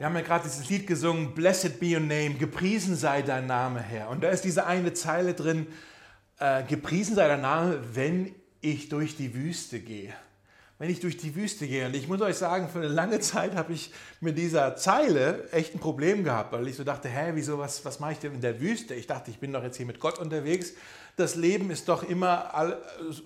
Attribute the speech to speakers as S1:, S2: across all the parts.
S1: Wir haben ja gerade dieses Lied gesungen, Blessed be your name, gepriesen sei dein Name, Herr. Und da ist diese eine Zeile drin, äh, gepriesen sei dein Name, wenn ich durch die Wüste gehe. Wenn ich durch die Wüste gehe. Und ich muss euch sagen, für eine lange Zeit habe ich mit dieser Zeile echt ein Problem gehabt, weil ich so dachte, hä, wieso, was, was mache ich denn in der Wüste? Ich dachte, ich bin doch jetzt hier mit Gott unterwegs. Das Leben ist doch immer,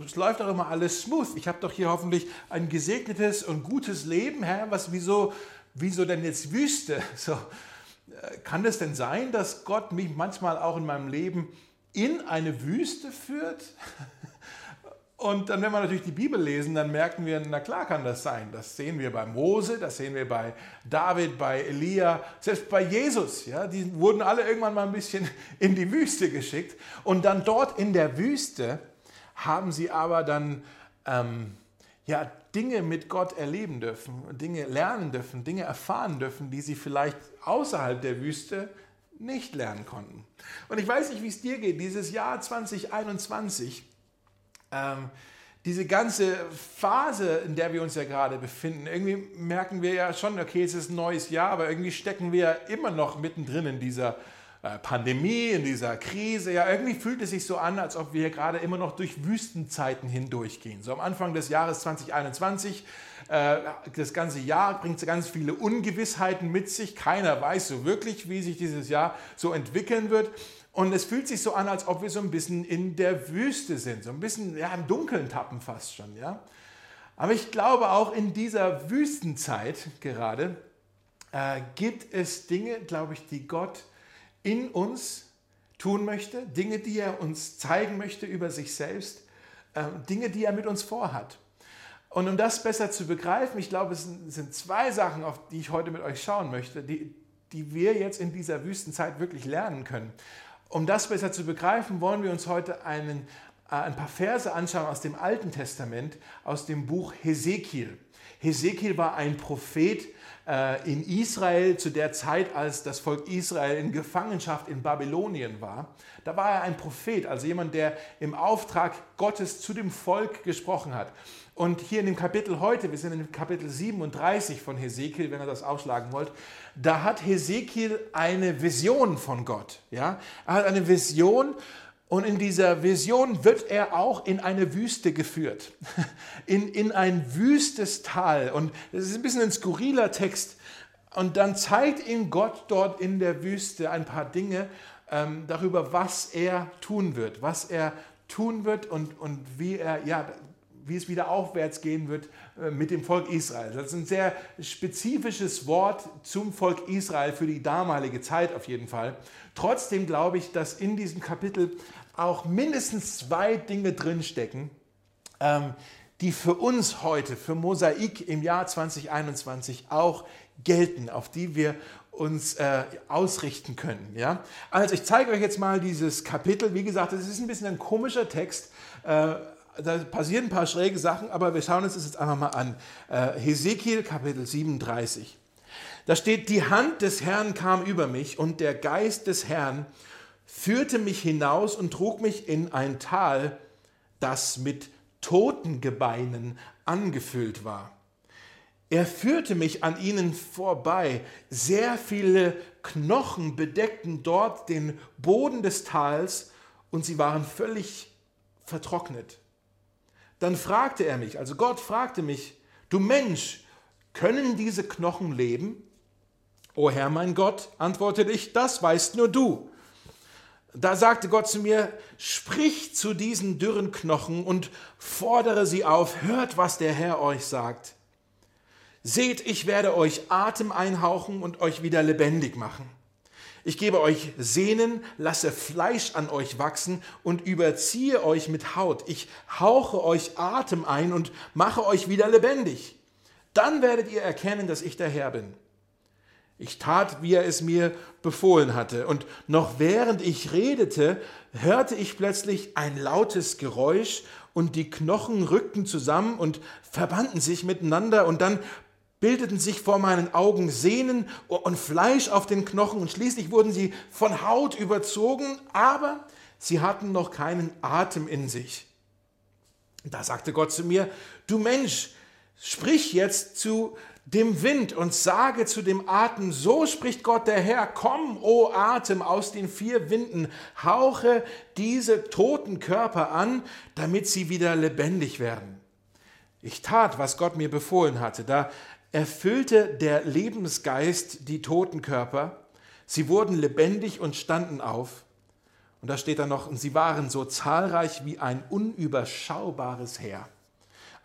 S1: es läuft doch immer alles smooth. Ich habe doch hier hoffentlich ein gesegnetes und gutes Leben, Herr. Was, wieso, wieso denn jetzt Wüste? So, äh, kann es denn sein, dass Gott mich manchmal auch in meinem Leben in eine Wüste führt? Und dann, wenn wir natürlich die Bibel lesen, dann merken wir, na klar kann das sein. Das sehen wir bei Mose, das sehen wir bei David, bei Elia, selbst bei Jesus. Ja, die wurden alle irgendwann mal ein bisschen in die Wüste geschickt. Und dann dort in der Wüste haben sie aber dann ähm, ja, Dinge mit Gott erleben dürfen, Dinge lernen dürfen, Dinge erfahren dürfen, die sie vielleicht außerhalb der Wüste nicht lernen konnten. Und ich weiß nicht, wie es dir geht. Dieses Jahr 2021, ähm, diese ganze Phase, in der wir uns ja gerade befinden, irgendwie merken wir ja schon, okay, es ist ein neues Jahr, aber irgendwie stecken wir ja immer noch mittendrin in dieser äh, Pandemie, in dieser Krise. Ja, irgendwie fühlt es sich so an, als ob wir gerade immer noch durch Wüstenzeiten hindurchgehen. So am Anfang des Jahres 2021, äh, das ganze Jahr bringt ganz viele Ungewissheiten mit sich. Keiner weiß so wirklich, wie sich dieses Jahr so entwickeln wird. Und es fühlt sich so an, als ob wir so ein bisschen in der Wüste sind, so ein bisschen ja, im Dunkeln tappen fast schon. Ja? Aber ich glaube auch in dieser Wüstenzeit gerade äh, gibt es Dinge, glaube ich, die Gott in uns tun möchte, Dinge, die er uns zeigen möchte über sich selbst, ähm, Dinge, die er mit uns vorhat. Und um das besser zu begreifen, ich glaube, es sind zwei Sachen, auf die ich heute mit euch schauen möchte, die, die wir jetzt in dieser Wüstenzeit wirklich lernen können. Um das besser zu begreifen, wollen wir uns heute einen, äh, ein paar Verse anschauen aus dem Alten Testament, aus dem Buch Hesekiel. Hesekiel war ein Prophet, in Israel zu der Zeit, als das Volk Israel in Gefangenschaft in Babylonien war. Da war er ein Prophet, also jemand, der im Auftrag Gottes zu dem Volk gesprochen hat. Und hier in dem Kapitel heute, wir sind in Kapitel 37 von Hesekiel, wenn ihr das aufschlagen wollt, da hat Hesekiel eine Vision von Gott. Ja? Er hat eine Vision und in dieser Vision wird er auch in eine Wüste geführt, in, in ein wüstes Tal. Und das ist ein bisschen ein skurriler Text. Und dann zeigt ihm Gott dort in der Wüste ein paar Dinge ähm, darüber, was er tun wird, was er tun wird und, und wie, er, ja, wie es wieder aufwärts gehen wird äh, mit dem Volk Israel. Das ist ein sehr spezifisches Wort zum Volk Israel für die damalige Zeit auf jeden Fall. Trotzdem glaube ich, dass in diesem Kapitel auch mindestens zwei Dinge drinstecken, ähm, die für uns heute, für Mosaik im Jahr 2021 auch gelten, auf die wir uns äh, ausrichten können. Ja? Also ich zeige euch jetzt mal dieses Kapitel. Wie gesagt, es ist ein bisschen ein komischer Text. Äh, da passieren ein paar schräge Sachen, aber wir schauen uns das jetzt einfach mal an. Äh, Hesekiel Kapitel 37. Da steht, die Hand des Herrn kam über mich und der Geist des Herrn führte mich hinaus und trug mich in ein Tal, das mit Totengebeinen angefüllt war. Er führte mich an ihnen vorbei. Sehr viele Knochen bedeckten dort den Boden des Tals und sie waren völlig vertrocknet. Dann fragte er mich, also Gott fragte mich, du Mensch, können diese Knochen leben? O Herr mein Gott, antwortete ich, das weißt nur du. Da sagte Gott zu mir, sprich zu diesen dürren Knochen und fordere sie auf, hört, was der Herr euch sagt. Seht, ich werde euch Atem einhauchen und euch wieder lebendig machen. Ich gebe euch Sehnen, lasse Fleisch an euch wachsen und überziehe euch mit Haut. Ich hauche euch Atem ein und mache euch wieder lebendig. Dann werdet ihr erkennen, dass ich der Herr bin. Ich tat, wie er es mir befohlen hatte. Und noch während ich redete, hörte ich plötzlich ein lautes Geräusch und die Knochen rückten zusammen und verbanden sich miteinander und dann bildeten sich vor meinen Augen Sehnen und Fleisch auf den Knochen und schließlich wurden sie von Haut überzogen, aber sie hatten noch keinen Atem in sich. Da sagte Gott zu mir, du Mensch, sprich jetzt zu dem Wind und sage zu dem Atem, so spricht Gott der Herr, komm, o Atem, aus den vier Winden, hauche diese toten Körper an, damit sie wieder lebendig werden. Ich tat, was Gott mir befohlen hatte. Da erfüllte der Lebensgeist die toten Körper. Sie wurden lebendig und standen auf. Und da steht dann noch, und sie waren so zahlreich wie ein unüberschaubares Heer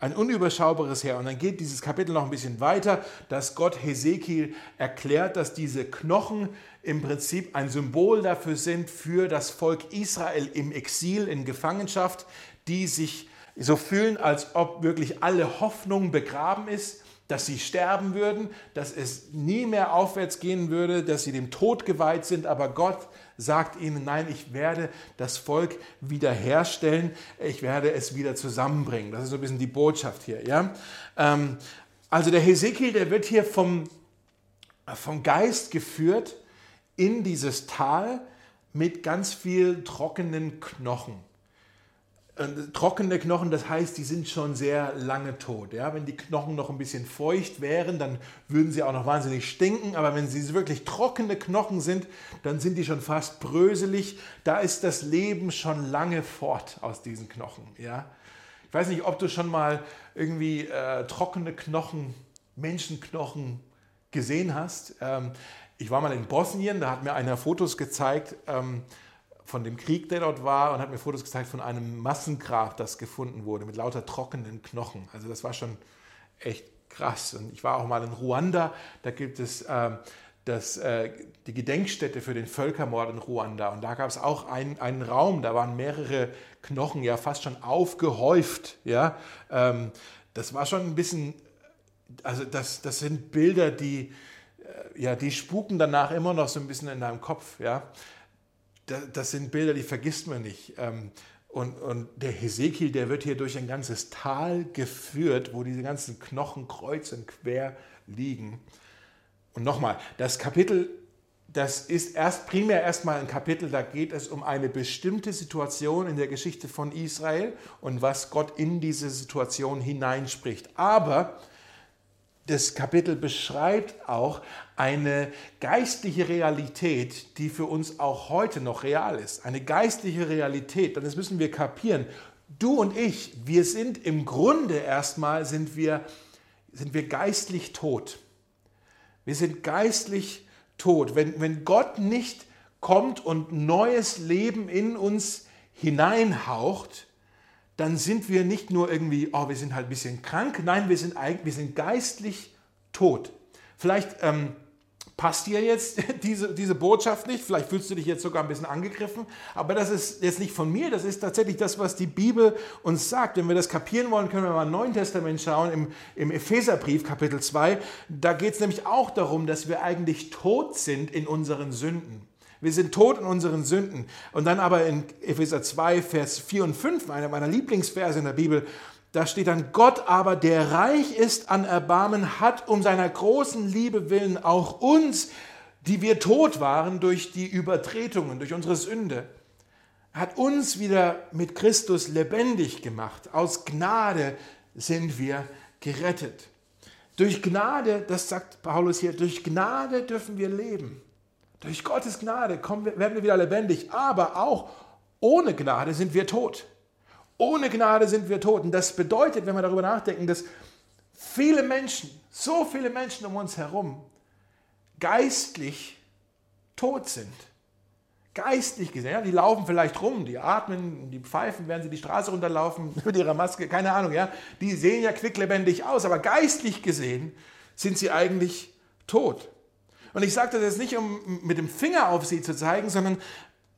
S1: ein unüberschaubares Heer. Und dann geht dieses Kapitel noch ein bisschen weiter, dass Gott Hesekiel erklärt, dass diese Knochen im Prinzip ein Symbol dafür sind, für das Volk Israel im Exil, in Gefangenschaft, die sich so fühlen, als ob wirklich alle Hoffnung begraben ist, dass sie sterben würden, dass es nie mehr aufwärts gehen würde, dass sie dem Tod geweiht sind, aber Gott sagt ihnen, nein, ich werde das Volk wiederherstellen, ich werde es wieder zusammenbringen. Das ist so ein bisschen die Botschaft hier. Ja? Ähm, also der Hesekiel, der wird hier vom, vom Geist geführt in dieses Tal mit ganz viel trockenen Knochen. Äh, trockene Knochen, das heißt, die sind schon sehr lange tot. Ja? Wenn die Knochen noch ein bisschen feucht wären, dann würden sie auch noch wahnsinnig stinken. Aber wenn sie wirklich trockene Knochen sind, dann sind die schon fast bröselig. Da ist das Leben schon lange fort aus diesen Knochen. Ja? Ich weiß nicht, ob du schon mal irgendwie äh, trockene Knochen, Menschenknochen gesehen hast. Ähm, ich war mal in Bosnien, da hat mir einer Fotos gezeigt. Ähm, von dem Krieg, der dort war, und hat mir Fotos gezeigt von einem Massengrab, das gefunden wurde, mit lauter trockenen Knochen. Also das war schon echt krass. Und ich war auch mal in Ruanda, da gibt es äh, das, äh, die Gedenkstätte für den Völkermord in Ruanda. Und da gab es auch ein, einen Raum, da waren mehrere Knochen, ja fast schon aufgehäuft. Ja? Ähm, das war schon ein bisschen, also das, das sind Bilder, die, äh, ja, die spuken danach immer noch so ein bisschen in deinem Kopf. Ja? Das sind Bilder, die vergisst man nicht. Ähm, und, und der Hesekiel, der wird hier durch ein ganzes Tal geführt, wo diese ganzen Knochen kreuz und quer liegen. Und nochmal, das Kapitel, das ist erst primär erstmal ein Kapitel, da geht es um eine bestimmte Situation in der Geschichte von Israel und was Gott in diese Situation hineinspricht. Aber das Kapitel beschreibt auch eine geistliche Realität, die für uns auch heute noch real ist. Eine geistliche Realität, das müssen wir kapieren. Du und ich, wir sind im Grunde erstmal, sind wir, sind wir geistlich tot. Wir sind geistlich tot. Wenn, wenn Gott nicht kommt und neues Leben in uns hineinhaucht, dann sind wir nicht nur irgendwie, oh, wir sind halt ein bisschen krank, nein, wir sind, wir sind geistlich tot. Vielleicht ähm, passt dir jetzt diese, diese Botschaft nicht, vielleicht fühlst du dich jetzt sogar ein bisschen angegriffen, aber das ist jetzt nicht von mir, das ist tatsächlich das, was die Bibel uns sagt. Wenn wir das kapieren wollen, können wir mal im Neuen Testament schauen, im, im Epheserbrief Kapitel 2, da geht es nämlich auch darum, dass wir eigentlich tot sind in unseren Sünden. Wir sind tot in unseren Sünden. Und dann aber in Epheser 2, Vers 4 und 5, einer meiner Lieblingsverse in der Bibel, da steht dann, Gott aber, der reich ist an Erbarmen, hat um seiner großen Liebe willen auch uns, die wir tot waren durch die Übertretungen, durch unsere Sünde, hat uns wieder mit Christus lebendig gemacht. Aus Gnade sind wir gerettet. Durch Gnade, das sagt Paulus hier, durch Gnade dürfen wir leben. Durch Gottes Gnade kommen werden wir wieder lebendig, aber auch ohne Gnade sind wir tot. Ohne Gnade sind wir tot. Und das bedeutet, wenn wir darüber nachdenken, dass viele Menschen, so viele Menschen um uns herum, geistlich tot sind. Geistlich gesehen. Ja, die laufen vielleicht rum, die atmen, die pfeifen, während sie die Straße runterlaufen mit ihrer Maske, keine Ahnung, ja. Die sehen ja quicklebendig aus, aber geistlich gesehen sind sie eigentlich tot. Und ich sage das jetzt nicht, um mit dem Finger auf sie zu zeigen, sondern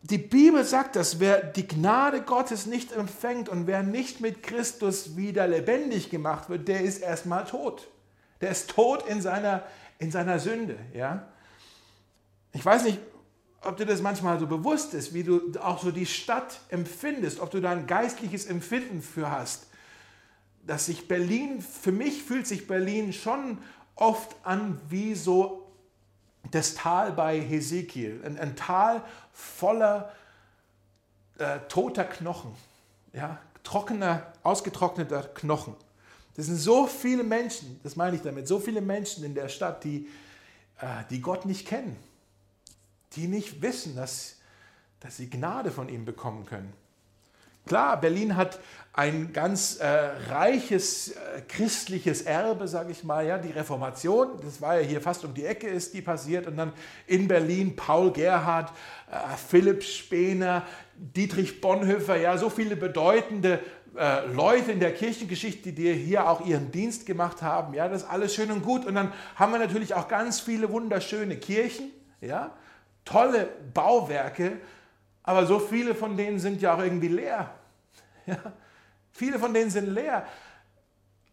S1: die Bibel sagt dass wer die Gnade Gottes nicht empfängt und wer nicht mit Christus wieder lebendig gemacht wird, der ist erstmal tot. Der ist tot in seiner, in seiner Sünde. Ja? Ich weiß nicht, ob dir das manchmal so bewusst ist, wie du auch so die Stadt empfindest, ob du da ein geistliches Empfinden für hast. Dass sich Berlin, für mich fühlt sich Berlin schon oft an wie so das Tal bei Hesekiel, ein, ein Tal voller äh, toter Knochen, ja, trockener, ausgetrockneter Knochen. Das sind so viele Menschen, das meine ich damit, so viele Menschen in der Stadt, die, äh, die Gott nicht kennen, die nicht wissen, dass, dass sie Gnade von ihm bekommen können. Klar, Berlin hat ein ganz äh, reiches äh, christliches Erbe, sage ich mal. Ja, die Reformation, das war ja hier fast um die Ecke, ist die passiert. Und dann in Berlin Paul Gerhard, äh, Philipp Spener, Dietrich Bonhoeffer, ja, so viele bedeutende äh, Leute in der Kirchengeschichte, die hier auch ihren Dienst gemacht haben. Ja, das ist alles schön und gut. Und dann haben wir natürlich auch ganz viele wunderschöne Kirchen, ja, tolle Bauwerke, aber so viele von denen sind ja auch irgendwie leer. Ja? Viele von denen sind leer.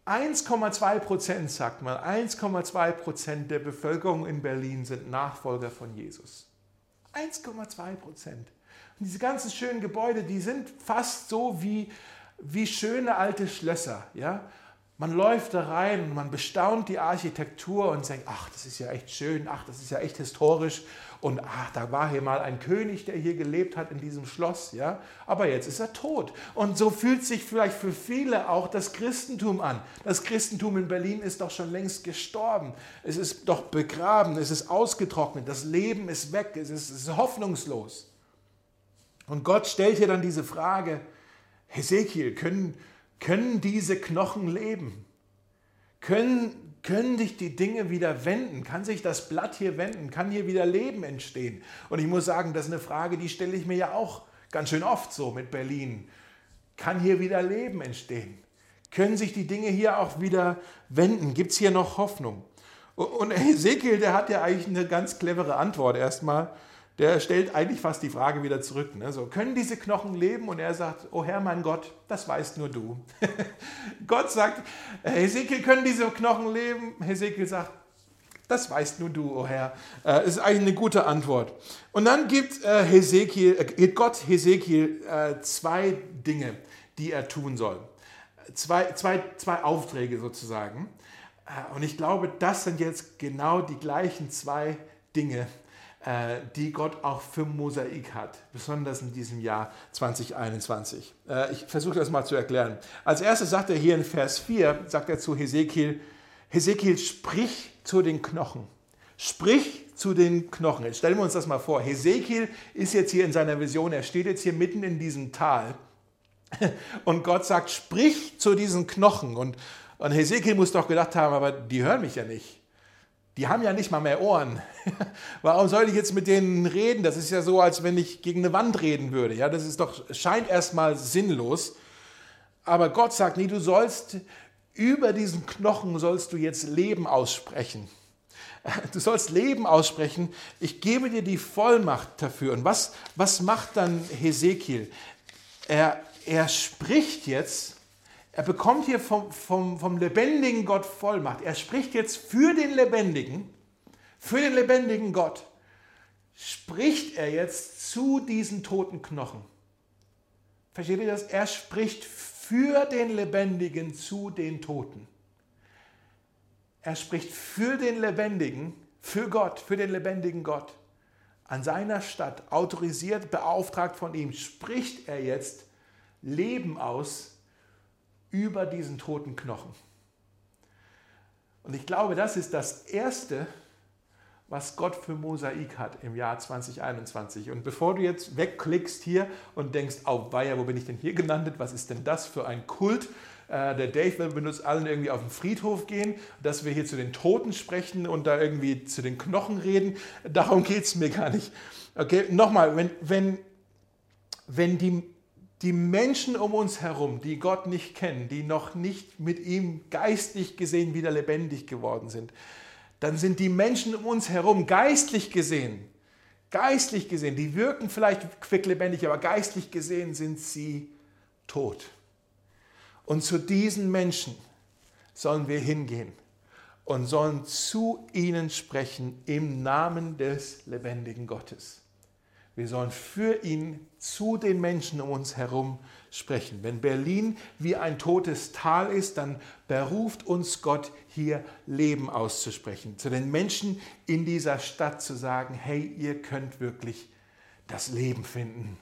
S1: 1,2 Prozent, sagt man, 1,2 Prozent der Bevölkerung in Berlin sind Nachfolger von Jesus. 1,2 Prozent. Und diese ganzen schönen Gebäude, die sind fast so wie, wie schöne alte Schlösser. Ja? Man läuft da rein und man bestaunt die Architektur und denkt, ach, das ist ja echt schön, ach, das ist ja echt historisch und ach, da war hier mal ein König, der hier gelebt hat in diesem Schloss, ja, aber jetzt ist er tot. Und so fühlt sich vielleicht für viele auch das Christentum an. Das Christentum in Berlin ist doch schon längst gestorben. Es ist doch begraben, es ist ausgetrocknet, das Leben ist weg, es ist, es ist hoffnungslos. Und Gott stellt hier dann diese Frage, Hesekiel, können, können diese Knochen leben? Können können sich die Dinge wieder wenden? Kann sich das Blatt hier wenden? Kann hier wieder Leben entstehen? Und ich muss sagen, das ist eine Frage, die stelle ich mir ja auch ganz schön oft so mit Berlin. Kann hier wieder Leben entstehen? Können sich die Dinge hier auch wieder wenden? Gibt es hier noch Hoffnung? Und Ezekiel, der hat ja eigentlich eine ganz clevere Antwort erstmal der stellt eigentlich fast die Frage wieder zurück. Ne? So, können diese Knochen leben? Und er sagt, oh Herr, mein Gott, das weißt nur du. Gott sagt, Hesekiel, können diese Knochen leben? Hesekiel sagt, das weißt nur du, oh Herr. Äh, ist eigentlich eine gute Antwort. Und dann gibt, äh, Hesekiel, äh, Gott Hesekiel äh, zwei Dinge, die er tun soll. Zwei, zwei, zwei Aufträge sozusagen. Äh, und ich glaube, das sind jetzt genau die gleichen zwei Dinge, die Gott auch für Mosaik hat, besonders in diesem Jahr 2021. Äh, ich versuche das mal zu erklären. Als erstes sagt er hier in Vers 4, sagt er zu Hesekiel, Hesekiel, sprich zu den Knochen. Sprich zu den Knochen. Jetzt stellen wir uns das mal vor. Hesekiel ist jetzt hier in seiner Vision, er steht jetzt hier mitten in diesem Tal. Und Gott sagt, sprich zu diesen Knochen. Und, und Hesekiel muss doch gedacht haben, aber die hören mich ja nicht. Die haben ja nicht mal mehr Ohren. Warum soll ich jetzt mit denen reden? Das ist ja so, als wenn ich gegen eine Wand reden würde. Ja, das ist doch, scheint erstmal sinnlos. Aber Gott sagt, nee, du sollst über diesen Knochen sollst du jetzt Leben aussprechen. Du sollst Leben aussprechen. Ich gebe dir die Vollmacht dafür. Und was, was macht dann Hesekiel? Er, er spricht jetzt er bekommt hier vom, vom, vom lebendigen Gott Vollmacht. Er spricht jetzt für den lebendigen, für den lebendigen Gott, spricht er jetzt zu diesen toten Knochen. Versteht ihr das? Er spricht für den Lebendigen zu den Toten. Er spricht für den Lebendigen, für Gott, für den lebendigen Gott. An seiner Stadt, autorisiert, beauftragt von ihm, spricht er jetzt Leben aus über diesen toten Knochen. Und ich glaube, das ist das Erste, was Gott für Mosaik hat im Jahr 2021. Und bevor du jetzt wegklickst hier und denkst, oh weia, wo bin ich denn hier gelandet? Was ist denn das für ein Kult? Äh, der Dave will mit uns allen irgendwie auf den Friedhof gehen, dass wir hier zu den Toten sprechen und da irgendwie zu den Knochen reden. Darum geht es mir gar nicht. Okay, nochmal, wenn, wenn, wenn die die Menschen um uns herum, die Gott nicht kennen, die noch nicht mit ihm geistlich gesehen wieder lebendig geworden sind, dann sind die Menschen um uns herum geistlich gesehen, geistlich gesehen, die wirken vielleicht quicklebendig, aber geistlich gesehen sind sie tot. Und zu diesen Menschen sollen wir hingehen und sollen zu ihnen sprechen im Namen des lebendigen Gottes. Wir sollen für ihn zu den Menschen um uns herum sprechen. Wenn Berlin wie ein totes Tal ist, dann beruft uns Gott hier Leben auszusprechen. Zu den Menschen in dieser Stadt zu sagen, hey, ihr könnt wirklich das Leben finden.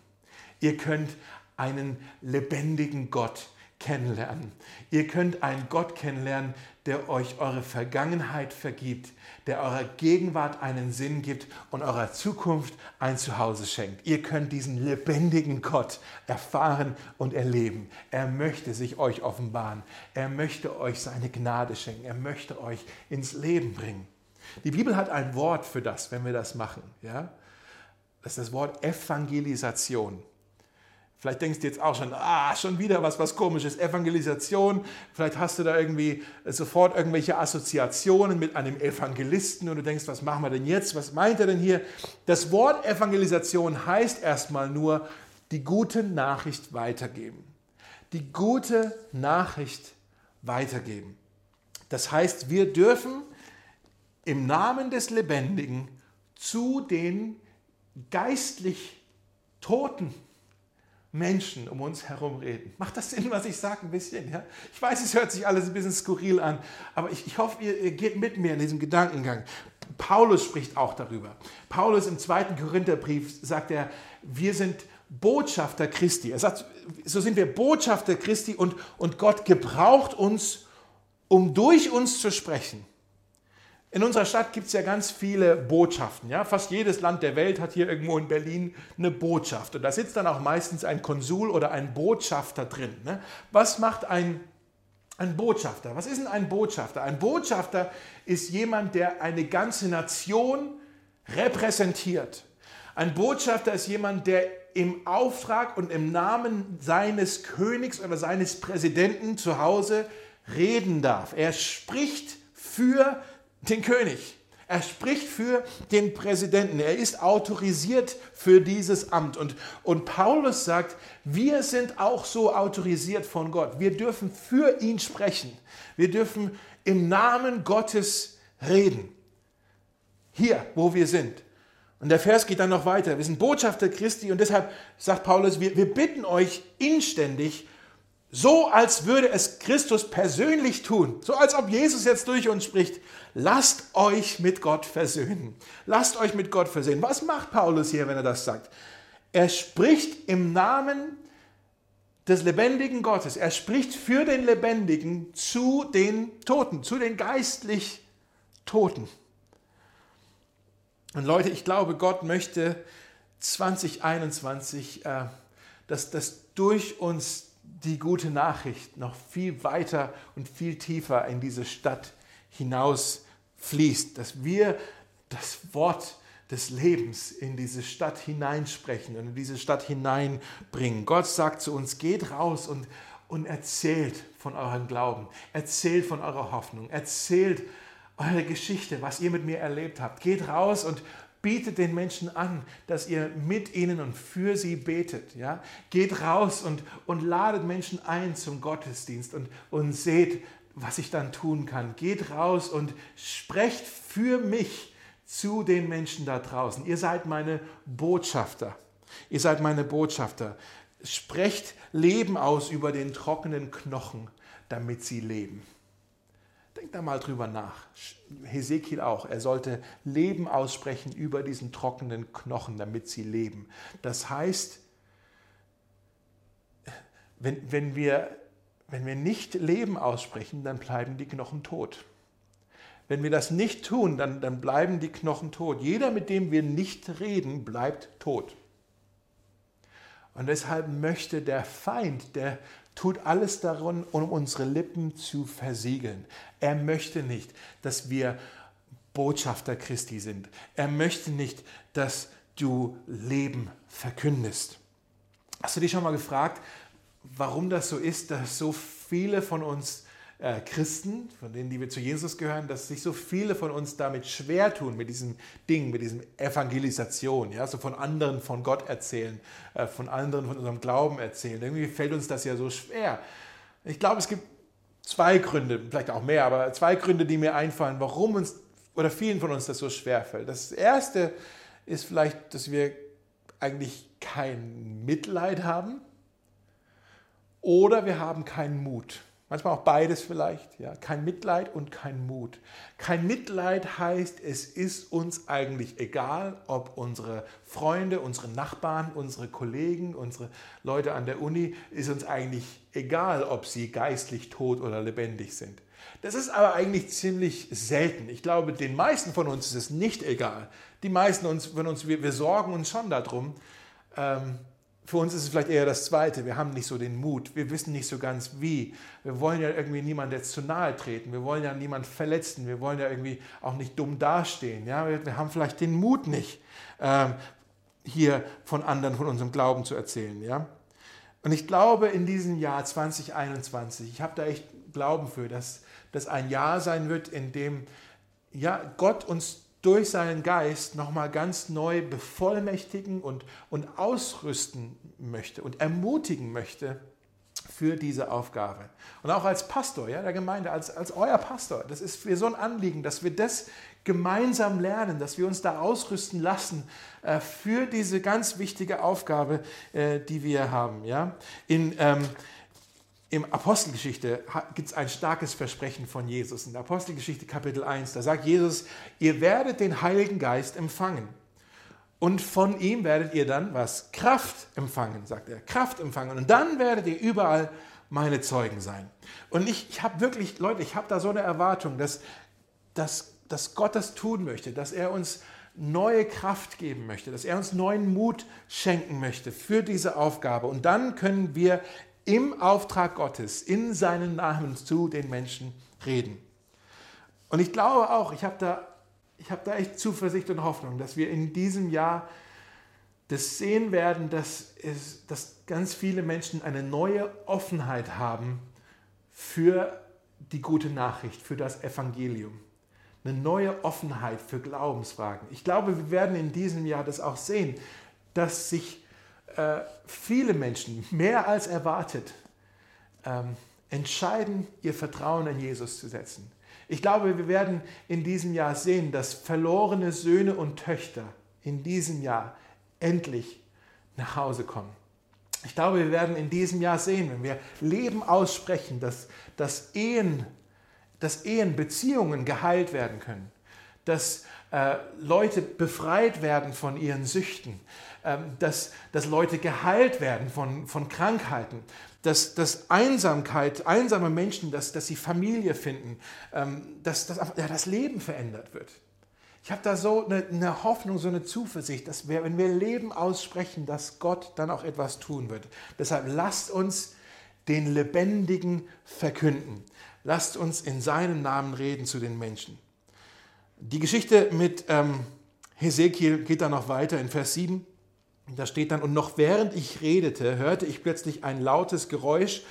S1: Ihr könnt einen lebendigen Gott kennenlernen. Ihr könnt einen Gott kennenlernen, der euch eure Vergangenheit vergibt, der eurer Gegenwart einen Sinn gibt und eurer Zukunft ein Zuhause schenkt. Ihr könnt diesen lebendigen Gott erfahren und erleben. Er möchte sich euch offenbaren. Er möchte euch seine Gnade schenken. Er möchte euch ins Leben bringen. Die Bibel hat ein Wort für das, wenn wir das machen. Ja? Das ist das Wort Evangelisation. Vielleicht denkst du jetzt auch schon, ah, schon wieder was, was komisches, Evangelisation. Vielleicht hast du da irgendwie sofort irgendwelche Assoziationen mit einem Evangelisten und du denkst, was machen wir denn jetzt? Was meint er denn hier? Das Wort Evangelisation heißt erstmal nur, die gute Nachricht weitergeben. Die gute Nachricht weitergeben. Das heißt, wir dürfen im Namen des Lebendigen zu den geistlich Toten Menschen um uns herum reden. Macht das Sinn, was ich sage, ein bisschen? Ja? Ich weiß, es hört sich alles ein bisschen skurril an, aber ich, ich hoffe, ihr, ihr geht mit mir in diesem Gedankengang. Paulus spricht auch darüber. Paulus im zweiten Korintherbrief sagt er, wir sind Botschafter Christi. Er sagt, so sind wir Botschafter Christi und, und Gott gebraucht uns, um durch uns zu sprechen. In unserer Stadt gibt es ja ganz viele Botschaften. Ja? Fast jedes Land der Welt hat hier irgendwo in Berlin eine Botschaft. Und da sitzt dann auch meistens ein Konsul oder ein Botschafter drin. Ne? Was macht ein, ein Botschafter? Was ist denn ein Botschafter? Ein Botschafter ist jemand, der eine ganze Nation repräsentiert. Ein Botschafter ist jemand, der im Auftrag und im Namen seines Königs oder seines Präsidenten zu Hause reden darf. Er spricht für den König. Er spricht für den Präsidenten. Er ist autorisiert für dieses Amt. Und, und Paulus sagt, wir sind auch so autorisiert von Gott. Wir dürfen für ihn sprechen. Wir dürfen im Namen Gottes reden. Hier, wo wir sind. Und der Vers geht dann noch weiter. Wir sind Botschafter Christi und deshalb sagt Paulus, wir, wir bitten euch inständig, so als würde es Christus persönlich tun, so als ob Jesus jetzt durch uns spricht, lasst euch mit Gott versöhnen. Lasst euch mit Gott versöhnen. Was macht Paulus hier, wenn er das sagt? Er spricht im Namen des lebendigen Gottes. Er spricht für den Lebendigen zu den Toten, zu den geistlich Toten. Und Leute, ich glaube, Gott möchte 2021, äh, dass das durch uns die gute Nachricht noch viel weiter und viel tiefer in diese Stadt hinaus fließt, dass wir das Wort des Lebens in diese Stadt hineinsprechen und in diese Stadt hineinbringen. Gott sagt zu uns, geht raus und, und erzählt von eurem Glauben, erzählt von eurer Hoffnung, erzählt eure Geschichte, was ihr mit mir erlebt habt. Geht raus und bietet den Menschen an, dass ihr mit ihnen und für sie betet. Ja? Geht raus und, und ladet Menschen ein zum Gottesdienst und, und seht, was ich dann tun kann. Geht raus und sprecht für mich zu den Menschen da draußen. Ihr seid meine Botschafter. Ihr seid meine Botschafter. Sprecht Leben aus über den trockenen Knochen, damit sie leben. Denkt da mal drüber nach. Hesekiel auch. Er sollte Leben aussprechen über diesen trockenen Knochen, damit sie leben. Das heißt, wenn, wenn, wir, wenn wir nicht Leben aussprechen, dann bleiben die Knochen tot. Wenn wir das nicht tun, dann, dann bleiben die Knochen tot. Jeder, mit dem wir nicht reden, bleibt tot. Und deshalb möchte der Feind, der tut alles daran, um unsere Lippen zu versiegeln. Er möchte nicht, dass wir Botschafter Christi sind. Er möchte nicht, dass du Leben verkündest. Hast du dich schon mal gefragt, warum das so ist, dass so viele von uns äh, Christen, von denen, die wir zu Jesus gehören, dass sich so viele von uns damit schwer tun, mit diesem Ding, mit diesem Evangelisation, ja, so von anderen von Gott erzählen, äh, von anderen von unserem Glauben erzählen. Irgendwie fällt uns das ja so schwer. Ich glaube, es gibt zwei Gründe, vielleicht auch mehr, aber zwei Gründe, die mir einfallen, warum uns oder vielen von uns das so schwer fällt. Das erste ist vielleicht, dass wir eigentlich kein Mitleid haben oder wir haben keinen Mut. Manchmal auch beides vielleicht. Ja. Kein Mitleid und kein Mut. Kein Mitleid heißt, es ist uns eigentlich egal, ob unsere Freunde, unsere Nachbarn, unsere Kollegen, unsere Leute an der Uni, ist uns eigentlich egal, ob sie geistlich tot oder lebendig sind. Das ist aber eigentlich ziemlich selten. Ich glaube, den meisten von uns ist es nicht egal. Die meisten von uns, wir, wir sorgen uns schon darum. Ähm, für uns ist es vielleicht eher das Zweite. Wir haben nicht so den Mut. Wir wissen nicht so ganz wie. Wir wollen ja irgendwie niemand jetzt zu nahe treten. Wir wollen ja niemand verletzen. Wir wollen ja irgendwie auch nicht dumm dastehen. Ja? Wir, wir haben vielleicht den Mut nicht, ähm, hier von anderen von unserem Glauben zu erzählen. Ja? Und ich glaube, in diesem Jahr 2021, ich habe da echt Glauben für, dass das ein Jahr sein wird, in dem ja, Gott uns durch seinen Geist nochmal ganz neu bevollmächtigen und, und ausrüsten möchte und ermutigen möchte für diese Aufgabe. Und auch als Pastor ja, der Gemeinde, als, als euer Pastor, das ist mir so ein Anliegen, dass wir das gemeinsam lernen, dass wir uns da ausrüsten lassen äh, für diese ganz wichtige Aufgabe, äh, die wir haben. Ja? In, ähm, im Apostelgeschichte gibt es ein starkes Versprechen von Jesus. In der Apostelgeschichte Kapitel 1, da sagt Jesus, ihr werdet den Heiligen Geist empfangen. Und von ihm werdet ihr dann was? Kraft empfangen, sagt er. Kraft empfangen. Und dann werdet ihr überall meine Zeugen sein. Und ich, ich habe wirklich, Leute, ich habe da so eine Erwartung, dass, dass, dass Gott das tun möchte, dass er uns neue Kraft geben möchte, dass er uns neuen Mut schenken möchte für diese Aufgabe. Und dann können wir im Auftrag Gottes, in seinen Namen zu den Menschen reden. Und ich glaube auch, ich habe da, hab da echt Zuversicht und Hoffnung, dass wir in diesem Jahr das sehen werden, dass, es, dass ganz viele Menschen eine neue Offenheit haben für die gute Nachricht, für das Evangelium. Eine neue Offenheit für Glaubensfragen. Ich glaube, wir werden in diesem Jahr das auch sehen, dass sich äh, viele Menschen, mehr als erwartet, ähm, entscheiden, ihr Vertrauen in Jesus zu setzen. Ich glaube, wir werden in diesem Jahr sehen, dass verlorene Söhne und Töchter in diesem Jahr endlich nach Hause kommen. Ich glaube, wir werden in diesem Jahr sehen, wenn wir Leben aussprechen, dass, dass, Ehen, dass Ehen, Beziehungen geheilt werden können, dass äh, Leute befreit werden von ihren Süchten, dass, dass Leute geheilt werden von, von Krankheiten, dass, dass Einsamkeit, einsame Menschen, dass, dass sie Familie finden, ähm, dass, dass ja, das Leben verändert wird. Ich habe da so eine, eine, Hoffnung, so eine Zuversicht, dass wir, wenn wir Leben aussprechen, dass Gott dann auch etwas tun wird. Deshalb lasst uns den Lebendigen verkünden. Lasst uns in seinem Namen reden zu den Menschen. Die Geschichte mit ähm, Hesekiel geht dann noch weiter in Vers 7. Da steht dann, und noch während ich redete, hörte ich plötzlich ein lautes Geräusch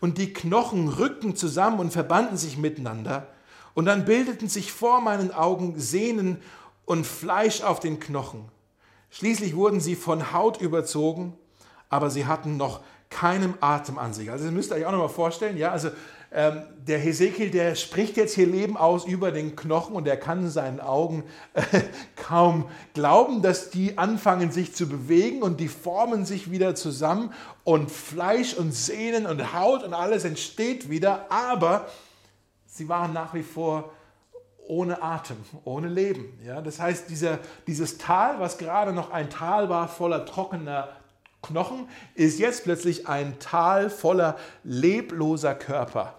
S1: und die Knochen rückten zusammen und verbanden sich miteinander. Und dann bildeten sich vor meinen Augen Sehnen und Fleisch auf den Knochen. Schließlich wurden sie von Haut überzogen, aber sie hatten noch keinen Atem an sich. Also das müsst ihr euch auch nochmal vorstellen, ja, also ähm, der Hesekiel, der spricht jetzt hier Leben aus über den Knochen und er kann seinen Augen äh, kaum glauben, dass die anfangen sich zu bewegen und die formen sich wieder zusammen und Fleisch und Sehnen und Haut und alles entsteht wieder, aber sie waren nach wie vor ohne Atem, ohne Leben. Ja, das heißt, dieser, dieses Tal, was gerade noch ein Tal war voller trockener Knochen ist jetzt plötzlich ein Tal voller lebloser Körper.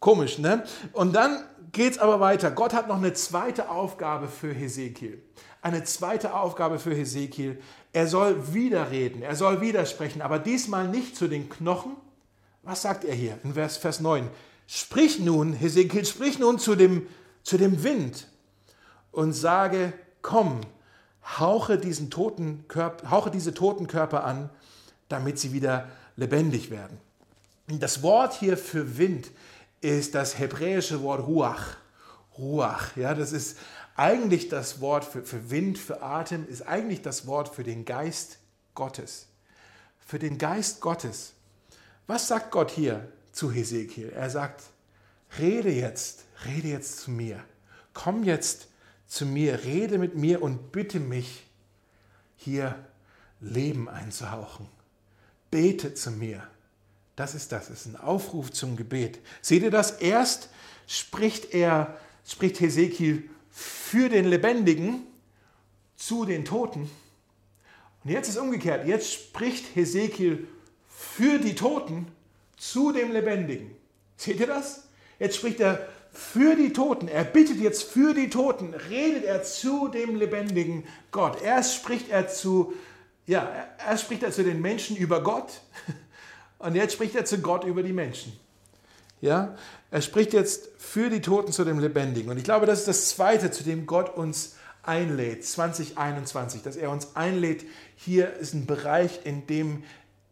S1: Komisch, ne? Und dann geht es aber weiter. Gott hat noch eine zweite Aufgabe für Hesekiel. Eine zweite Aufgabe für Hesekiel. Er soll wieder reden, er soll widersprechen, aber diesmal nicht zu den Knochen. Was sagt er hier in Vers, Vers 9? Sprich nun, Hesekiel, sprich nun zu dem, zu dem Wind und sage, komm, hauche, diesen toten Körper, hauche diese toten Körper an, damit sie wieder lebendig werden. Das Wort hier für Wind ist das hebräische Wort Ruach. Ruach, ja, das ist eigentlich das Wort für, für Wind, für Atem, ist eigentlich das Wort für den Geist Gottes. Für den Geist Gottes. Was sagt Gott hier zu Hesekiel? Er sagt, rede jetzt, rede jetzt zu mir. Komm jetzt zu mir, rede mit mir und bitte mich, hier Leben einzuhauchen. Bete zu mir, Das ist das, das ist ein Aufruf zum Gebet. Seht ihr das? Erst spricht er, spricht Hesekiel für den Lebendigen zu den Toten. Und jetzt ist umgekehrt. Jetzt spricht Hesekiel für die Toten zu dem Lebendigen. Seht ihr das? Jetzt spricht er für die Toten. Er bittet jetzt für die Toten. Redet er zu dem lebendigen Gott. Erst spricht er zu, ja, erst spricht er zu den Menschen über Gott. Und jetzt spricht er zu Gott über die Menschen. Ja, er spricht jetzt für die Toten zu dem Lebendigen. Und ich glaube, das ist das Zweite, zu dem Gott uns einlädt, 2021, dass er uns einlädt. Hier ist ein Bereich, in dem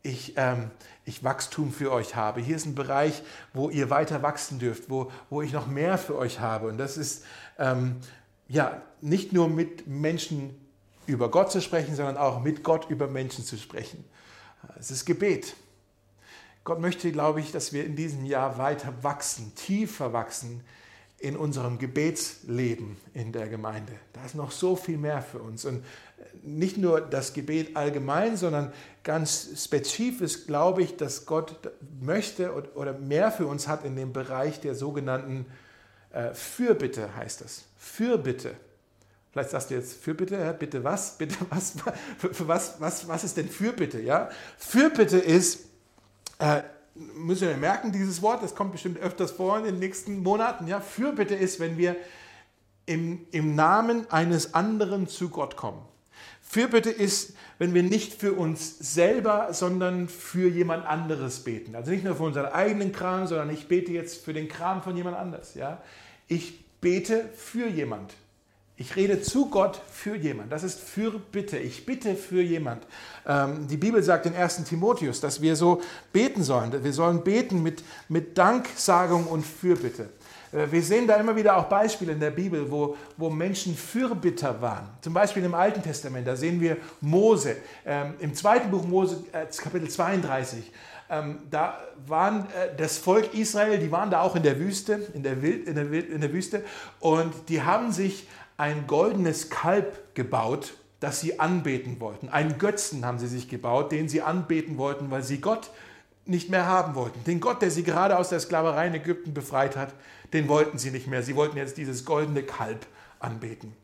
S1: ich, ähm, ich Wachstum für euch habe. Hier ist ein Bereich, wo ihr weiter wachsen dürft, wo, wo ich noch mehr für euch habe. Und das ist ähm, ja nicht nur mit Menschen über Gott zu sprechen, sondern auch mit Gott über Menschen zu sprechen. Es ist Gebet. Gott möchte, glaube ich, dass wir in diesem Jahr weiter wachsen, tiefer wachsen in unserem Gebetsleben in der Gemeinde. Da ist noch so viel mehr für uns. Und nicht nur das Gebet allgemein, sondern ganz spezifisch glaube ich, dass Gott möchte oder mehr für uns hat in dem Bereich der sogenannten äh, Fürbitte, heißt das. Fürbitte. Vielleicht sagst du jetzt Fürbitte, bitte was? Bitte was? Für, was, was? Was ist denn Fürbitte? Ja? Fürbitte ist äh, müssen wir merken, dieses Wort, das kommt bestimmt öfters vor in den nächsten Monaten. Ja, Fürbitte ist, wenn wir im, im Namen eines anderen zu Gott kommen. Fürbitte ist, wenn wir nicht für uns selber, sondern für jemand anderes beten. Also nicht nur für unseren eigenen Kram, sondern ich bete jetzt für den Kram von jemand anders. Ja? Ich bete für jemand. Ich rede zu Gott für jemand. Das ist Fürbitte. Ich bitte für jemand. Ähm, die Bibel sagt in 1. Timotheus, dass wir so beten sollen. Wir sollen beten mit, mit Danksagung und Fürbitte. Äh, wir sehen da immer wieder auch Beispiele in der Bibel, wo, wo Menschen Fürbitter waren. Zum Beispiel im Alten Testament, da sehen wir Mose. Ähm, Im zweiten Buch Mose, äh, Kapitel 32, ähm, da waren äh, das Volk Israel, die waren da auch in der Wüste, in der, Wild, in der, in der Wüste, und die haben sich ein goldenes Kalb gebaut, das sie anbeten wollten. Einen Götzen haben sie sich gebaut, den sie anbeten wollten, weil sie Gott nicht mehr haben wollten. Den Gott, der sie gerade aus der Sklaverei in Ägypten befreit hat, den wollten sie nicht mehr. Sie wollten jetzt dieses goldene Kalb anbeten.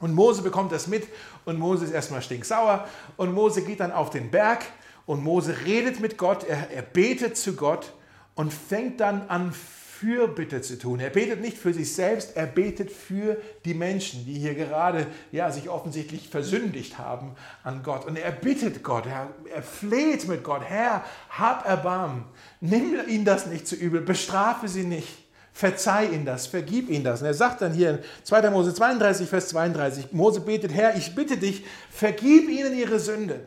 S1: Und Mose bekommt das mit und Mose ist erstmal stinksauer und Mose geht dann auf den Berg und Mose redet mit Gott, er, er betet zu Gott und fängt dann an Fürbitte zu tun. Er betet nicht für sich selbst, er betet für die Menschen, die hier gerade ja, sich offensichtlich versündigt haben an Gott. Und er bittet Gott, er, er fleht mit Gott, Herr, hab Erbarmen, nimm ihnen das nicht zu übel, bestrafe sie nicht. Verzeih ihnen das, vergib ihnen das. Und er sagt dann hier in 2. Mose 32, Vers 32, Mose betet, Herr, ich bitte dich, vergib ihnen ihre Sünde.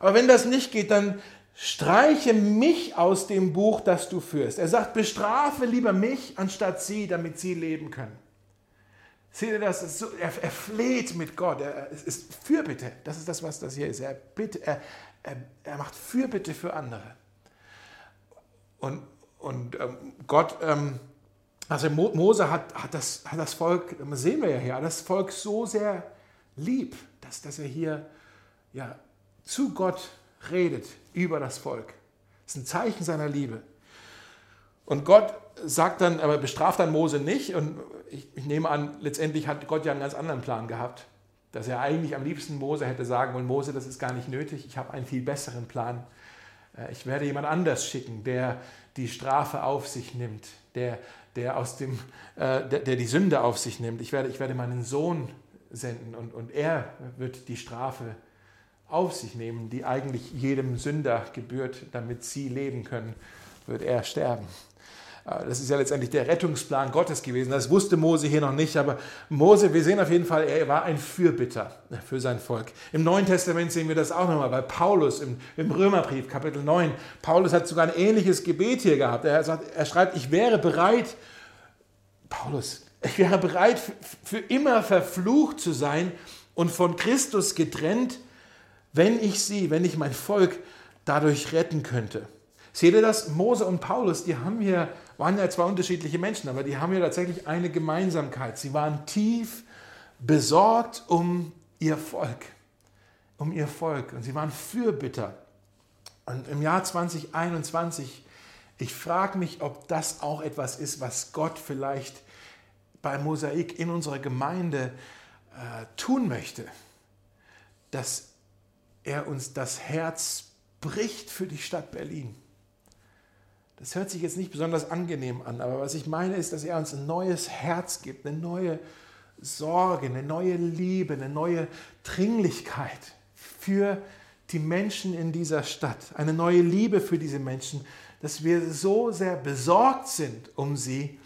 S1: Aber wenn das nicht geht, dann streiche mich aus dem Buch, das du führst. Er sagt, bestrafe lieber mich anstatt sie, damit sie leben können. Seht ihr das? so, er, er, fleht mit Gott. Er, es ist Fürbitte. Das ist das, was das hier ist. Er, bitte, er, er, er macht Fürbitte für andere. Und, und ähm, Gott, ähm, also Mose hat, hat, das, hat das Volk, sehen wir ja hier, das Volk so sehr lieb, dass, dass er hier ja, zu Gott redet über das Volk. Das ist ein Zeichen seiner Liebe. Und Gott sagt dann, aber bestraft dann Mose nicht. Und ich, ich, nehme an, letztendlich hat Gott ja einen ganz anderen Plan gehabt. Dass er eigentlich am liebsten Mose hätte sagen wollen, Mose, das ist gar nicht nötig, ich habe einen viel besseren Plan. Äh, ich werde jemand anders schicken, der die Strafe auf sich nimmt, der, der, aus dem, äh, der, der die Sünde auf sich nimmt. Ich werde, ich werde meinen Sohn senden und, und er wird die Strafe auf sich nehmen, die eigentlich jedem Sünder gebührt, damit sie leben können, wird er sterben. Äh, das ist ja letztendlich der Rettungsplan Gottes gewesen. Das wusste Mose hier noch nicht, aber Mose, wir sehen auf jeden Fall, er war ein Fürbitter für sein Volk. Im Neuen Testament sehen wir das auch nochmal bei Paulus im, im Römerbrief, Kapitel 9. Paulus hat sogar ein ähnliches Gebet hier gehabt. Er, sagt, er schreibt, ich wäre bereit, Paulus, ich wäre bereit, für immer verflucht zu sein und von Christus getrennt, wenn ich sie, wenn ich mein Volk dadurch retten könnte. Seht ihr das? Mose und Paulus, die haben hier, waren ja zwei unterschiedliche Menschen, aber die haben ja tatsächlich eine Gemeinsamkeit. Sie waren tief besorgt um ihr Volk, um ihr Volk und sie waren Fürbitter. Und im Jahr 2021, ich frage mich, ob das auch etwas ist, was Gott vielleicht bei Mosaik in unserer Gemeinde äh, tun möchte, dass er uns das Herz bricht für die Stadt Berlin. Das hört sich jetzt nicht besonders angenehm an, aber was ich meine ist, dass er uns ein neues Herz gibt, eine neue Sorge, eine neue Liebe, eine neue Dringlichkeit für die Menschen in dieser Stadt, eine neue Liebe für diese Menschen, dass wir so sehr besorgt sind um sie,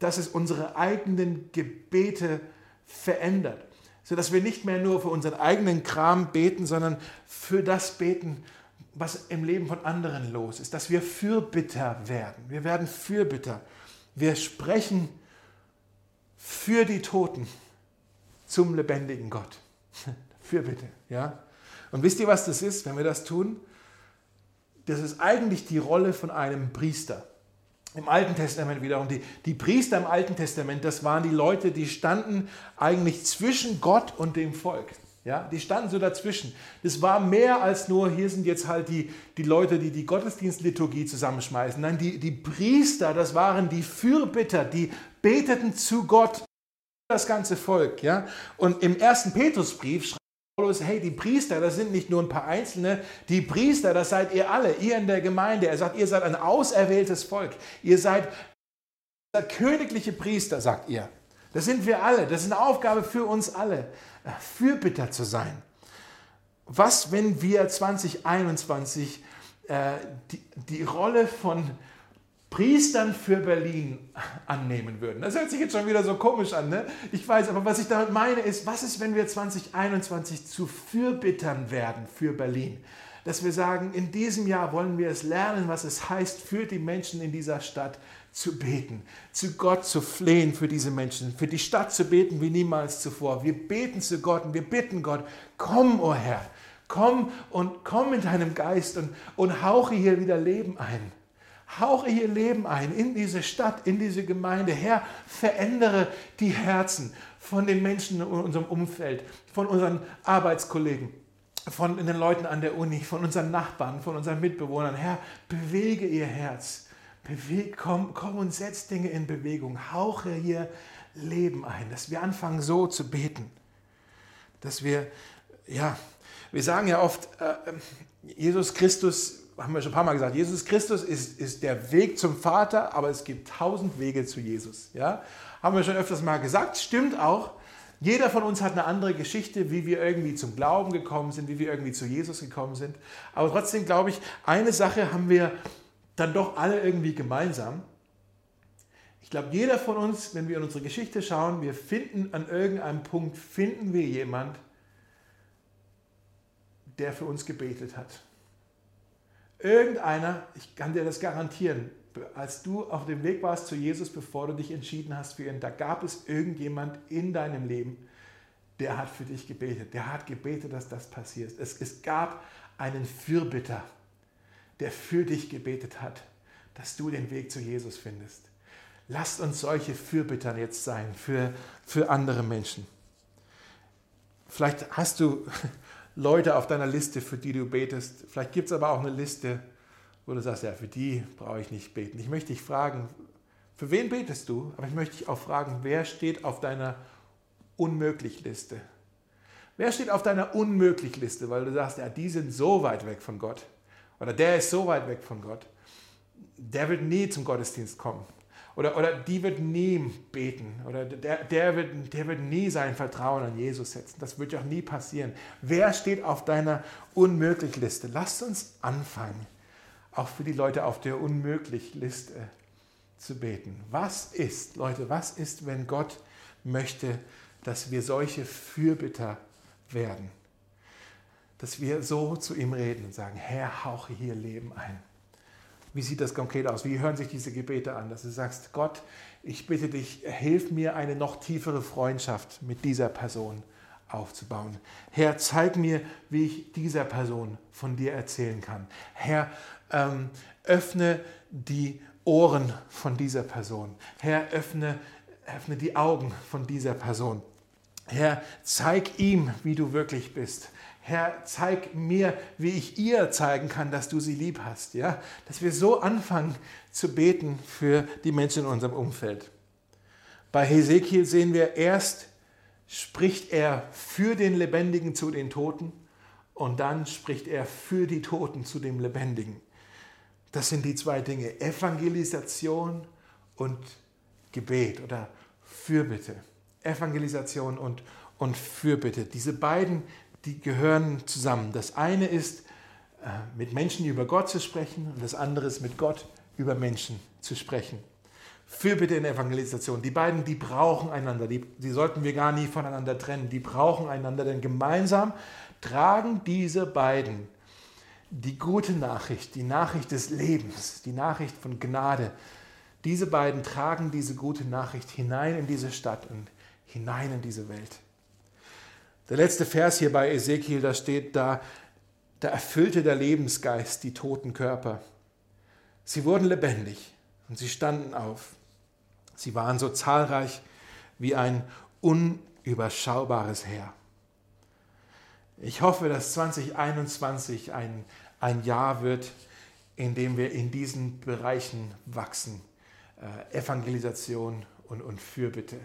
S1: dass es unsere eigenen Gebete verändert. Sodass wir nicht mehr nur für unseren eigenen Kram beten, sondern für das beten, was im Leben von anderen los ist. Dass wir Fürbitter werden. Wir werden Fürbitter. Wir sprechen für die Toten zum lebendigen Gott. Fürbitte, ja. Und wisst ihr, was das ist, wenn wir das tun? Das ist eigentlich die Rolle von einem Priester. Im Alten Testament wiederum, die, die Priester im Alten Testament, das waren die Leute, die standen eigentlich zwischen Gott und dem Volk. Ja, die standen so dazwischen. Das war mehr als nur, hier sind jetzt halt die, die Leute, die die Gottesdienstliturgie zusammenschmeißen. Nein, die, die Priester, das waren die Fürbitter, die beteten zu Gott, das ganze Volk. Ja? Und im ersten Petrusbrief schreibt Paulus, hey, die Priester, das sind nicht nur ein paar Einzelne, die Priester, das seid ihr alle, ihr in der Gemeinde. Er sagt, ihr seid ein auserwähltes Volk. Ihr seid königliche Priester, sagt ihr. Das sind wir alle. Das ist eine Aufgabe für uns alle, Fürbitter zu sein. Was, wenn wir 2021 äh, die, die Rolle von Priestern für Berlin annehmen würden. Das hört sich jetzt schon wieder so komisch an, ne? Ich weiß, aber was ich damit meine ist, was ist, wenn wir 2021 zu Fürbittern werden für Berlin? Dass wir sagen, in diesem Jahr wollen wir es lernen, was es heißt, für die Menschen in dieser Stadt zu beten, zu Gott zu flehen für diese Menschen, für die Stadt zu beten wie niemals zuvor. Wir beten zu Gott und wir bitten Gott, komm, o oh Herr, komm und komm mit deinem Geist und, und hauche hier wieder Leben ein. Hauche hier Leben ein in diese Stadt, in diese Gemeinde. Herr, verändere die Herzen von den Menschen in unserem Umfeld, von unseren Arbeitskollegen, von den Leuten an der Uni, von unseren Nachbarn, von unseren Mitbewohnern. Herr, bewege ihr Herz. Beweg, komm, komm und setz Dinge in Bewegung. Hauche hier Leben ein, dass wir anfangen so zu beten. Dass wir, ja, wir sagen ja oft, äh, Jesus Christus haben wir schon ein paar Mal gesagt, Jesus Christus ist, ist der Weg zum Vater, aber es gibt tausend Wege zu Jesus. Ja? Haben wir schon öfters mal gesagt, stimmt auch. Jeder von uns hat eine andere Geschichte, wie wir irgendwie zum Glauben gekommen sind, wie wir irgendwie zu Jesus gekommen sind. Aber trotzdem glaube ich, eine Sache haben wir dann doch alle irgendwie gemeinsam. Ich glaube, jeder von uns, wenn wir in unsere Geschichte schauen, wir finden an irgendeinem Punkt, finden wir jemand, der für uns gebetet hat. Irgendeiner, ich kann dir das garantieren, als du auf dem Weg warst zu Jesus, bevor du dich entschieden hast für ihn, da gab es irgendjemand in deinem Leben, der hat für dich gebetet. Der hat gebetet, dass das passiert. Es, es gab einen Fürbitter, der für dich gebetet hat, dass du den Weg zu Jesus findest. Lasst uns solche Fürbitter jetzt sein für, für andere Menschen. Vielleicht hast du Leute auf deiner Liste, für die du betest. Vielleicht gibt es aber auch eine Liste, wo du sagst, ja, für die brauche ich nicht beten. Ich möchte dich fragen, für wen betest du? Aber ich möchte dich auch fragen, wer steht auf deiner Unmöglich-Liste? Wer steht auf deiner Unmöglich-Liste, weil du sagst, ja, die sind so weit weg von Gott oder der ist so weit weg von Gott, der wird nie zum Gottesdienst kommen. Oder, oder die wird nie beten. Oder der, der, wird, der wird nie sein Vertrauen an Jesus setzen. Das wird ja auch nie passieren. Wer steht auf deiner Unmöglich-Liste? Lasst uns anfangen, auch für die Leute auf der Unmöglich-Liste zu beten. Was ist, Leute, was ist, wenn Gott möchte, dass wir solche Fürbitter werden? Dass wir so zu ihm reden und sagen, Herr, hauche hier Leben ein. Wie sieht das konkret aus? Wie hören sich diese Gebete an? Dass du sagst, Gott, ich bitte dich, hilf mir eine noch tiefere Freundschaft mit dieser Person aufzubauen. Herr, zeig mir, wie ich dieser Person von dir erzählen kann. Herr, ähm, öffne die Ohren von dieser Person. Herr, öffne, öffne die Augen von dieser Person. Herr, zeig ihm, wie du wirklich bist. Herr, zeig mir, wie ich ihr zeigen kann, dass du sie lieb hast. Ja? Dass wir so anfangen zu beten für die Menschen in unserem Umfeld. Bei Hesekiel sehen wir erst, spricht er für den Lebendigen zu den Toten und dann spricht er für die Toten zu dem Lebendigen. Das sind die zwei Dinge, Evangelisation und Gebet oder Fürbitte. Evangelisation und, und Fürbitte. Diese beiden, die gehören zusammen. Das eine ist, äh, mit Menschen über Gott zu sprechen und das andere ist, mit Gott über Menschen zu sprechen. Fürbitte in Evangelisation. Die beiden, die brauchen einander. Die, die sollten wir gar nie voneinander trennen. Die brauchen einander, denn gemeinsam tragen diese beiden die gute Nachricht, die Nachricht des Lebens, die Nachricht von Gnade. Diese beiden tragen diese gute Nachricht hinein in diese Stadt und hinein in diese Welt. Der letzte Vers hier bei Ezekiel, da steht da, da erfüllte der Lebensgeist die toten Körper. Sie wurden lebendig und sie standen auf. Sie waren so zahlreich wie ein unüberschaubares Heer. Ich hoffe, dass 2021 ein, ein Jahr wird, in dem wir in diesen Bereichen wachsen. Äh, Evangelisation und, und Fürbitte.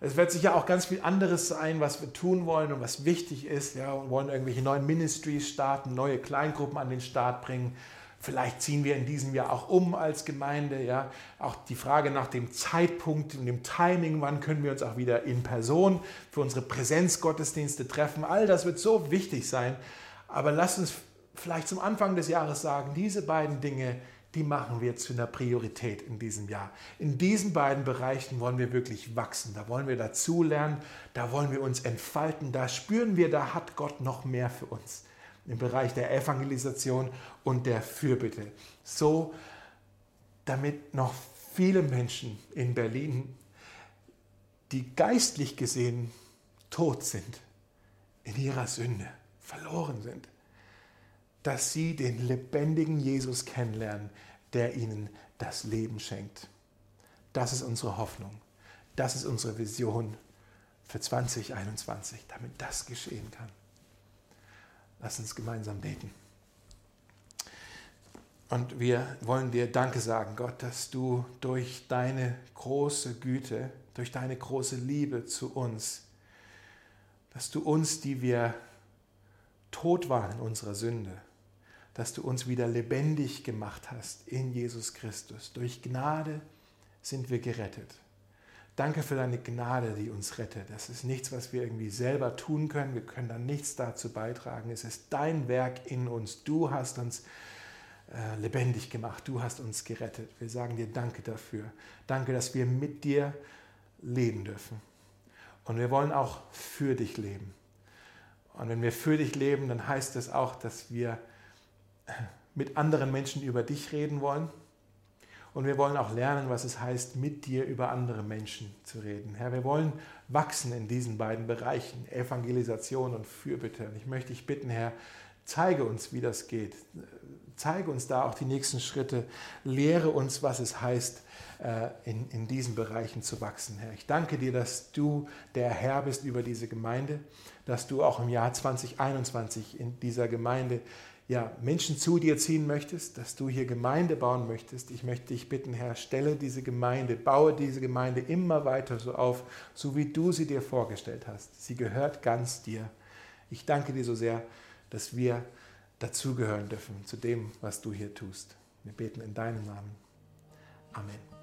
S1: Es wird sicher auch ganz viel anderes sein, was wir tun wollen und was wichtig ist. Ja, wir wollen irgendwelche neuen Ministries starten, neue Kleingruppen an den Start bringen. Vielleicht ziehen wir in diesem Jahr auch um als Gemeinde. Ja. Auch die Frage nach dem Zeitpunkt und dem Timing, wann können wir uns auch wieder in Person für unsere Präsenzgottesdienste treffen. All das wird so wichtig sein. Aber lasst uns vielleicht zum Anfang des Jahres sagen, diese beiden Dinge, die machen wir zu einer Priorität in diesem Jahr. In diesen beiden Bereichen wollen wir wirklich wachsen. Da wollen wir dazulernen, da wollen wir uns entfalten, da spüren wir, da hat Gott noch mehr für uns im Bereich der Evangelisation und der Fürbitte. So, damit noch viele Menschen in Berlin, die geistlich gesehen tot sind, in ihrer Sünde, verloren sind, dass sie den lebendigen Jesus kennenlernen, der ihnen das Leben schenkt. Das ist unsere Hoffnung. Das ist unsere Vision für 2021, damit das geschehen kann. Lass uns gemeinsam beten. Und wir wollen dir Danke sagen, Gott, dass du durch deine große Güte, durch deine große Liebe zu uns, dass du uns, die wir tot waren in unserer Sünde, dass du uns wieder lebendig gemacht hast in Jesus Christus. Durch Gnade sind wir gerettet. Danke für deine Gnade, die uns rettet. Das ist nichts, was wir irgendwie selber tun können. Wir können da nichts dazu beitragen. Es ist dein Werk in uns. Du hast uns äh, lebendig gemacht. Du hast uns gerettet. Wir sagen dir Danke dafür. Danke, dass wir mit dir leben dürfen. Und wir wollen auch für dich leben. Und wenn wir für dich leben, dann heißt das auch, dass wir mit anderen Menschen über dich reden wollen und wir wollen auch lernen, was es heißt, mit dir über andere Menschen zu reden. Herr, wir wollen wachsen in diesen beiden Bereichen, Evangelisation und Fürbitte. Und ich möchte dich bitten, Herr, zeige uns, wie das geht. Zeige uns da auch die nächsten Schritte. Lehre uns, was es heißt, äh, in, in diesen Bereichen zu wachsen, Herr. Ich danke dir, dass du der Herr bist über diese Gemeinde, dass du auch im Jahr 2021 in dieser Gemeinde ja, Menschen zu dir ziehen möchtest, dass du hier Gemeinde bauen möchtest. Ich möchte dich bitten, Herr, stelle diese Gemeinde, baue diese Gemeinde immer weiter so auf, so wie du sie dir vorgestellt hast. Sie gehört ganz dir. Ich danke dir so sehr, dass wir dazugehören dürfen zu dem, was du hier tust. Wir beten in deinem Namen. Amen.